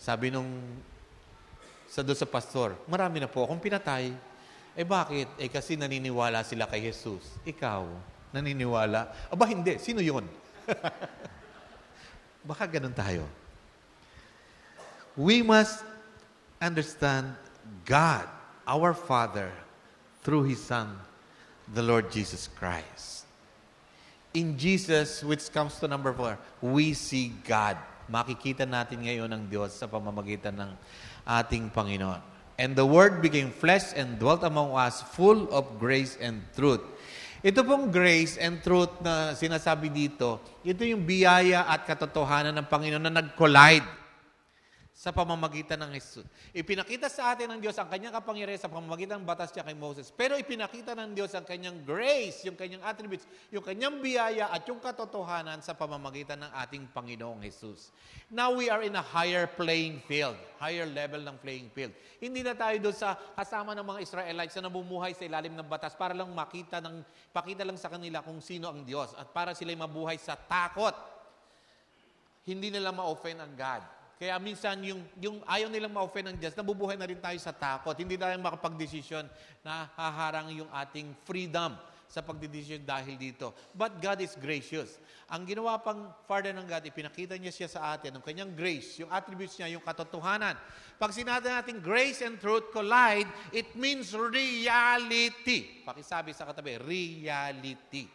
[SPEAKER 2] Sabi nung sa doon sa pastor, marami na po akong pinatay. Eh bakit? Eh kasi naniniwala sila kay Jesus. Ikaw, naniniwala? Aba hindi, sino yun? Baka ganun tayo. We must understand God, our Father, through His Son, the Lord Jesus Christ. In Jesus, which comes to number four, we see God. Makikita natin ngayon ang Diyos sa pamamagitan ng ating Panginoon. And the Word became flesh and dwelt among us, full of grace and truth. Ito pong grace and truth na sinasabi dito, ito yung biyaya at katotohanan ng Panginoon na nag-collide sa pamamagitan ng Jesus. Ipinakita sa atin ng Diyos ang kanyang kapangyarihan sa pamamagitan ng batas niya kay Moses. Pero ipinakita ng Diyos ang kanyang grace, yung kanyang attributes, yung kanyang biyaya at yung katotohanan sa pamamagitan ng ating Panginoong Jesus. Now we are in a higher playing field, higher level ng playing field. Hindi na tayo doon sa kasama ng mga Israelites na namumuhay sa ilalim ng batas para lang makita ng pakita lang sa kanila kung sino ang Diyos at para sila'y mabuhay sa takot. Hindi nila ma-offend ang God. Kaya minsan yung, yung ayaw nilang ma-offend ng Diyos, nabubuhay na rin tayo sa takot. Hindi tayo makapag-desisyon na haharang yung ating freedom sa pagdidesisyon dahil dito. But God is gracious. Ang ginawa pang Father ng God, ipinakita niya siya sa atin, ang kanyang grace, yung attributes niya, yung katotohanan. Pag sinabi natin grace and truth collide, it means reality. Pakisabi sa katabi, reality.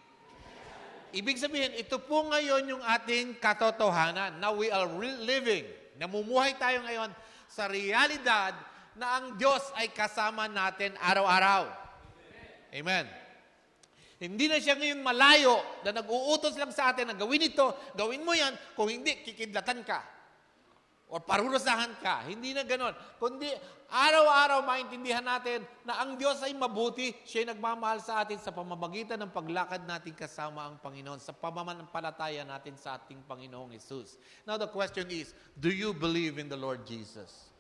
[SPEAKER 2] Ibig sabihin, ito po ngayon yung ating katotohanan. Now we are living Namumuhay tayo ngayon sa realidad na ang Diyos ay kasama natin araw-araw. Amen. Hindi na siya ngayon malayo na nag-uutos lang sa atin na gawin ito, gawin mo yan, kung hindi, kikidlatan ka o parurusahan ka. Hindi na ganon. Kundi araw-araw maintindihan natin na ang Diyos ay mabuti. Siya ay nagmamahal sa atin sa pamamagitan ng paglakad natin kasama ang Panginoon, sa pamamampalataya natin sa ating Panginoong Isus. Now the question is, do you believe in the Lord Jesus?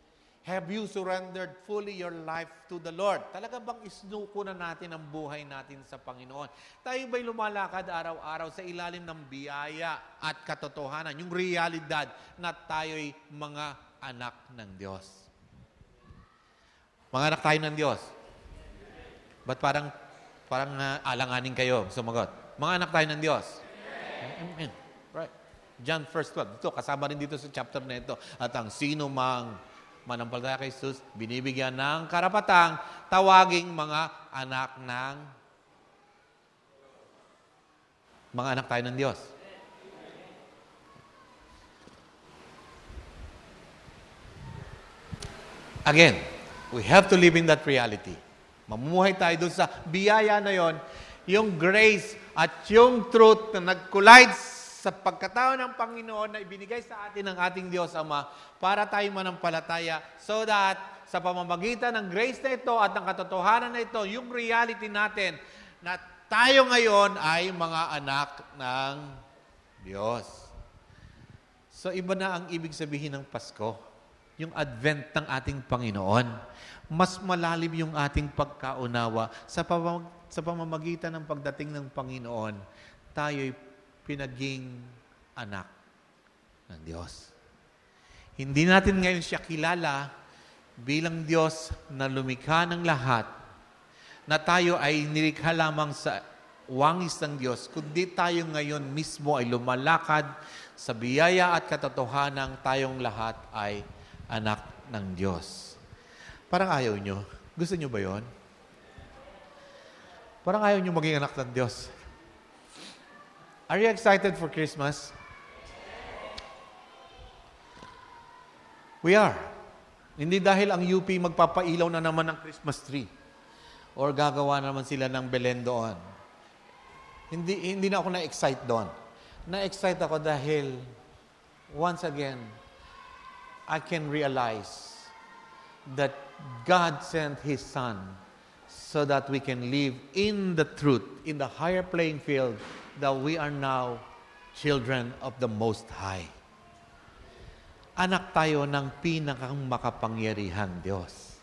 [SPEAKER 2] Have you surrendered fully your life to the Lord? Talaga bang isnuko na natin ang buhay natin sa Panginoon? Tayo ba'y lumalakad araw-araw sa ilalim ng biyaya at katotohanan, yung realidad na tayo'y mga anak ng Diyos? Mga anak tayo ng Diyos. Ba't parang, parang uh, alanganin kayo sumagot? Mga anak tayo ng Diyos. Amen. Right. John 1.12. Ito, kasama rin dito sa chapter na ito. At ang sino mang manampalataya kay Jesus, binibigyan ng karapatang tawaging mga anak ng mga anak tayo ng Diyos. Again, we have to live in that reality. Mamumuhay tayo doon sa biyaya na yon, yung grace at yung truth na nag-collide sa pagkatao ng Panginoon na ibinigay sa atin ng ating Diyos Ama para tayo manampalataya so that sa pamamagitan ng grace na ito at ng katotohanan na ito, yung reality natin na tayo ngayon ay mga anak ng Diyos. So iba na ang ibig sabihin ng Pasko. yung advent ng ating Panginoon. Mas malalim yung ating pagkaunawa sa, pamamagitan ng pagdating ng Panginoon, tayo'y pinaging anak ng Diyos. Hindi natin ngayon siya kilala bilang Diyos na lumikha ng lahat, na tayo ay nilikha lamang sa wangis ng Diyos, kundi tayo ngayon mismo ay lumalakad sa biyaya at katotohanan tayong lahat ay anak ng Diyos. Parang ayaw nyo. Gusto nyo ba yon? Parang ayaw nyo maging anak ng Diyos. Are you excited for Christmas? We are. Hindi dahil ang UP magpapailaw na naman ng Christmas tree or gagawa naman sila ng Belen doon. Hindi, hindi na ako na-excite doon. Na-excite ako dahil once again, I can realize that God sent His Son so that we can live in the truth, in the higher playing field, that we are now children of the Most High anak tayo ng pinakang makapangyarihang Diyos.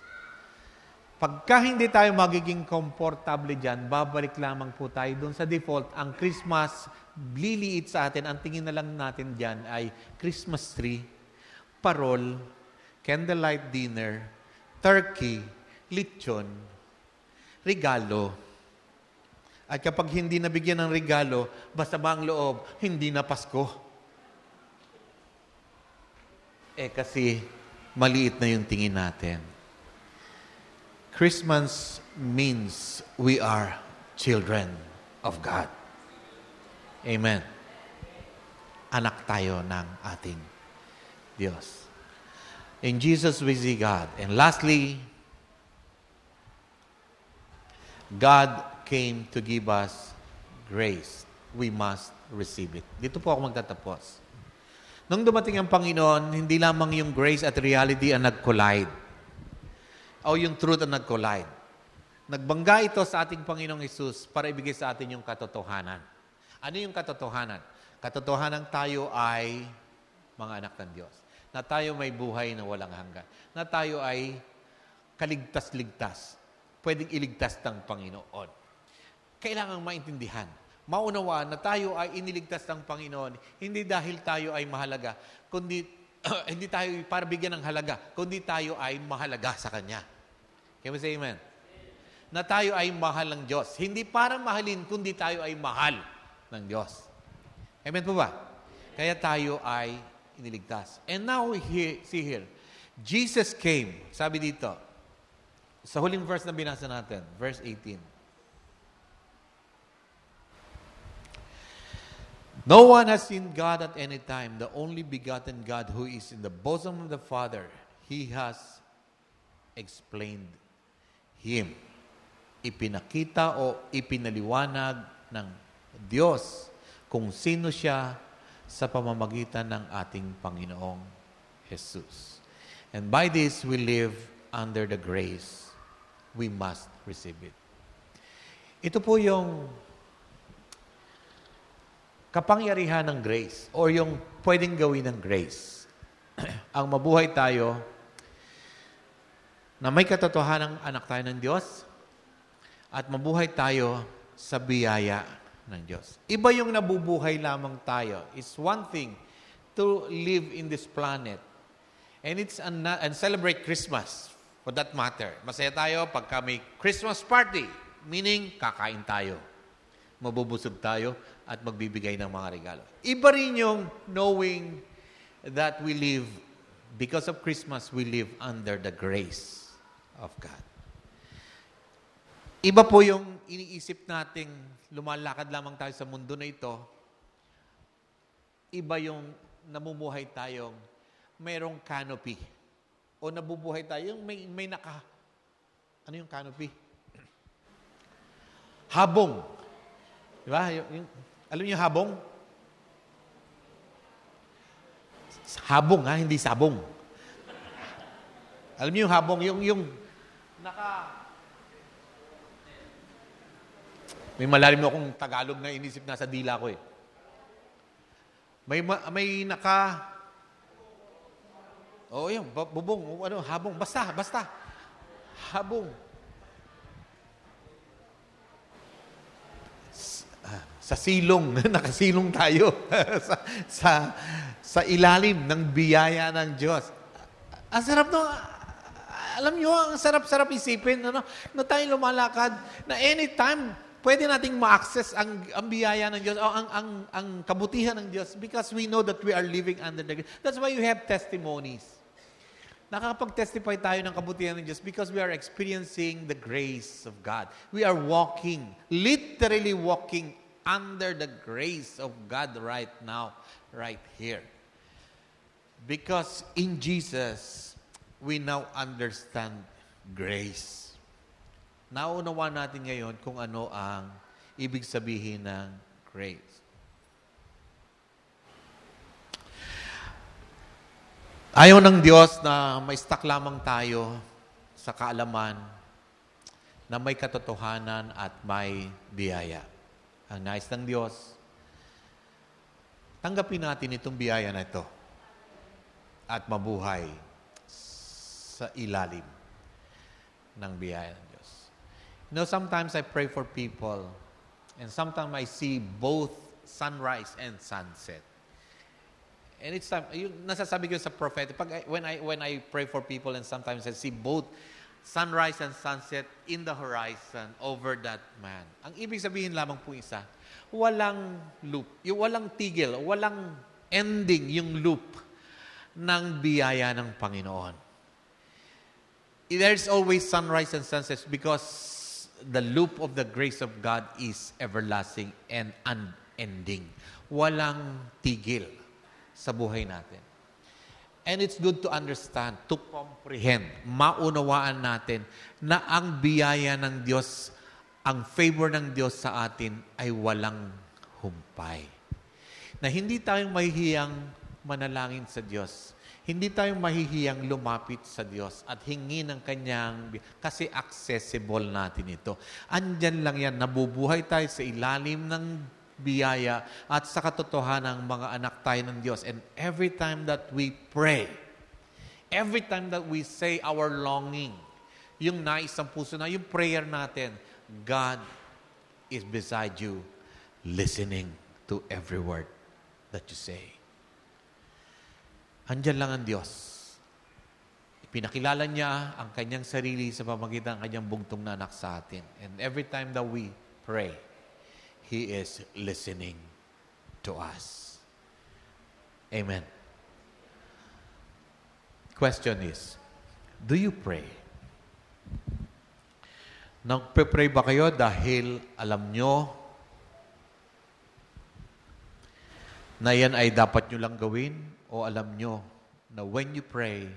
[SPEAKER 2] Pagka hindi tayo magiging komportable dyan, babalik lamang po tayo doon sa default. Ang Christmas, liliit sa atin, ang tingin na lang natin dyan ay Christmas tree, parol, candlelight dinner, turkey, lechon, regalo. At kapag hindi nabigyan ng regalo, basta ba ang loob, hindi na Pasko. Eh kasi maliit na yung tingin natin. Christmas means we are children of God. Amen. Anak tayo ng ating Diyos. In Jesus we see God. And lastly, God came to give us grace. We must receive it. Dito po ako magtatapos. Nung dumating ang Panginoon, hindi lamang yung grace at reality ang nag-collide. O yung truth ang nag-collide. Nagbangga ito sa ating Panginoong Isus para ibigay sa atin yung katotohanan. Ano yung katotohanan? Katotohanan tayo ay mga anak ng Diyos. Na tayo may buhay na walang hanggan. Na tayo ay kaligtas-ligtas. Pwedeng iligtas ng Panginoon. Kailangang maintindihan maunawaan na tayo ay iniligtas ng Panginoon, hindi dahil tayo ay mahalaga, kundi hindi tayo para bigyan ng halaga, kundi tayo ay mahalaga sa Kanya. Can we say amen? Na tayo ay mahal ng Diyos. Hindi para mahalin, kundi tayo ay mahal ng Diyos. Amen po ba? Kaya tayo ay iniligtas. And now hear, see here, Jesus came, sabi dito, sa huling verse na binasa natin, verse 18. No one has seen God at any time, the only begotten God who is in the bosom of the Father. He has explained Him. Ipinakita o ipinaliwanag ng Diyos kung sino siya sa pamamagitan ng ating Panginoong Jesus. And by this, we live under the grace. We must receive it. Ito po yung kapangyarihan ng grace or yung pwedeng gawin ng grace. ang mabuhay tayo na may katotohanan ng anak tayo ng Diyos at mabuhay tayo sa biyaya ng Diyos. Iba yung nabubuhay lamang tayo. It's one thing to live in this planet and it's an, and celebrate Christmas for that matter. Masaya tayo pagka may Christmas party, meaning kakain tayo. Mabubusog tayo at magbibigay ng mga regalo. Iba rin yung knowing that we live, because of Christmas, we live under the grace of God. Iba po yung iniisip nating lumalakad lamang tayo sa mundo na ito. Iba yung namumuhay tayong mayroong canopy. O nabubuhay tayo yung may, may naka... Ano yung canopy? Habong. Di ba? Yung, yung, alam niyo habong? Habong ha, hindi sabong. Alam niyo yung habong, yung, yung naka... May malalim akong Tagalog na inisip na sa dila ko eh. May, may naka... Oo, yun. ba- Bubong, ano, habong. Basta, basta. Habong. S- ah, Sa silong, nakasilong tayo sa, sa, sa ilalim ng biyaya ng Diyos. Ang sarap no, alam nyo, ang sarap-sarap isipin, ano, na tayo lumalakad, na anytime, pwede nating ma-access ang, ang biyaya ng Diyos, o ang, ang, ang kabutihan ng Diyos, because we know that we are living under the grace. That's why you have testimonies. Nakakapag-testify tayo ng kabutihan ng Diyos because we are experiencing the grace of God. We are walking, literally walking under the grace of God right now, right here. Because in Jesus, we now understand grace. Nauunawa natin ngayon kung ano ang ibig sabihin ng grace. Ayaw ng Diyos na may stuck lamang tayo sa kaalaman na may katotohanan at may biyaya. Ang nais ng Diyos, tanggapin natin itong biyaya na ito at mabuhay sa ilalim ng biyaya ng Diyos. You know, sometimes I pray for people and sometimes I see both sunrise and sunset. And it's time, yung nasasabi ko sa prophetic, pag when I when I pray for people and sometimes I see both sunrise and sunset in the horizon over that man. Ang ibig sabihin lamang po isa, walang loop, yung walang tigil, walang ending yung loop ng biyaya ng Panginoon. There's always sunrise and sunset because the loop of the grace of God is everlasting and unending. Walang tigil sa buhay natin. And it's good to understand, to comprehend, maunawaan natin na ang biyaya ng Diyos, ang favor ng Diyos sa atin ay walang humpay. Na hindi tayong mahihiyang manalangin sa Diyos. Hindi tayong mahihiyang lumapit sa Diyos at hingi ng Kanyang, kasi accessible natin ito. Andyan lang yan, nabubuhay tayo sa ilalim ng biyaya at sa katotohanan ng mga anak tayo ng Diyos. And every time that we pray, every time that we say our longing, yung nais ng puso na, yung prayer natin, God is beside you, listening to every word that you say. Andyan lang ang Diyos. Pinakilala niya ang kanyang sarili sa pamagitan ng kanyang bugtong na anak sa atin. And every time that we pray, He is listening to us. Amen. Question is, do you pray? Nagpe-pray ba kayo dahil alam nyo na yan ay dapat nyo lang gawin o alam nyo na when you pray,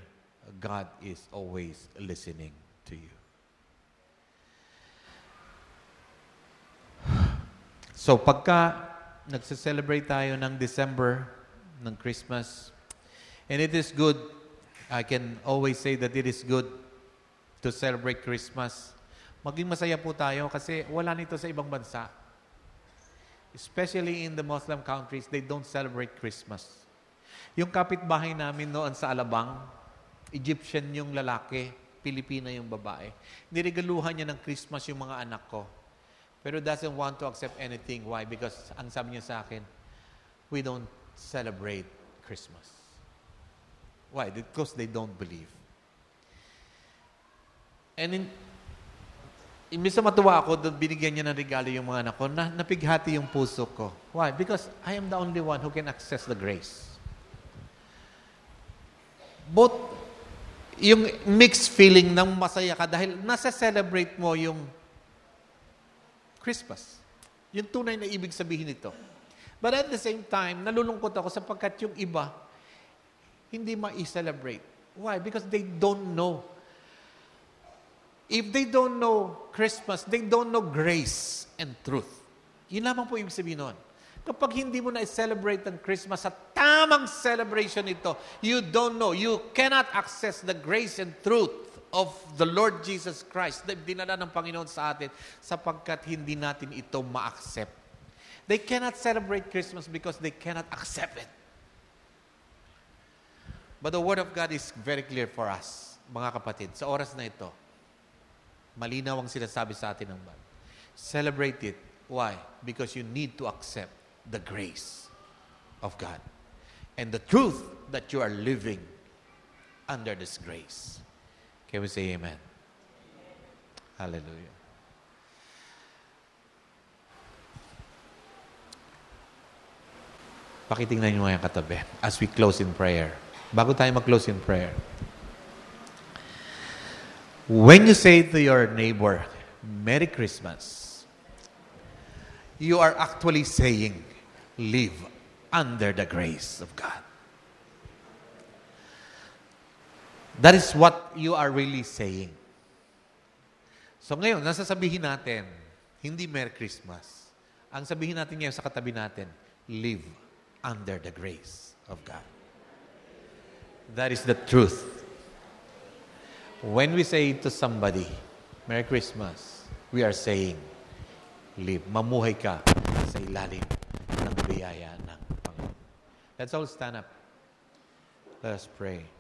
[SPEAKER 2] God is always listening to you? So pagka nagse-celebrate tayo ng December, ng Christmas, and it is good, I can always say that it is good to celebrate Christmas. Maging masaya po tayo kasi wala nito sa ibang bansa. Especially in the Muslim countries, they don't celebrate Christmas. Yung kapitbahay namin noon sa Alabang, Egyptian yung lalaki, Pilipina yung babae. Niregaluhan niya ng Christmas yung mga anak ko. Pero doesn't want to accept anything. Why? Because ang sabi niya sa akin, we don't celebrate Christmas. Why? Because they don't believe. And in, imbis na matuwa ako, binigyan niya ng regalo yung mga anak ko, na, napighati yung puso ko. Why? Because I am the only one who can access the grace. Both, yung mixed feeling ng masaya ka dahil nasa-celebrate mo yung Christmas. Yung tunay na ibig sabihin nito. But at the same time, nalulungkot ako sapagkat yung iba, hindi ma-celebrate. Why? Because they don't know. If they don't know Christmas, they don't know grace and truth. Yun lamang po ibig sabihin nun. Kapag hindi mo na-celebrate ang Christmas sa tamang celebration ito, you don't know, you cannot access the grace and truth of the Lord Jesus Christ na dinala ng Panginoon sa atin sapagkat hindi natin ito ma-accept. They cannot celebrate Christmas because they cannot accept it. But the Word of God is very clear for us, mga kapatid. Sa oras na ito, malinaw ang sinasabi sa atin ng Bible. Celebrate it. Why? Because you need to accept the grace of God and the truth that you are living under this grace. Can we say amen? Hallelujah. Pakitingnan nyo nga yung katabi as we close in prayer. Bago tayo mag-close in prayer. When you say to your neighbor, Merry Christmas, you are actually saying, live under the grace of God. That is what you are really saying. So ngayon, nasasabihin natin, hindi Merry Christmas. Ang sabihin natin ngayon sa katabi natin, live under the grace of God. That is the truth. When we say to somebody, Merry Christmas, we are saying, live, mamuhay ka sa ilalim ng biyaya ng Panginoon. Let's all stand up. Let us pray.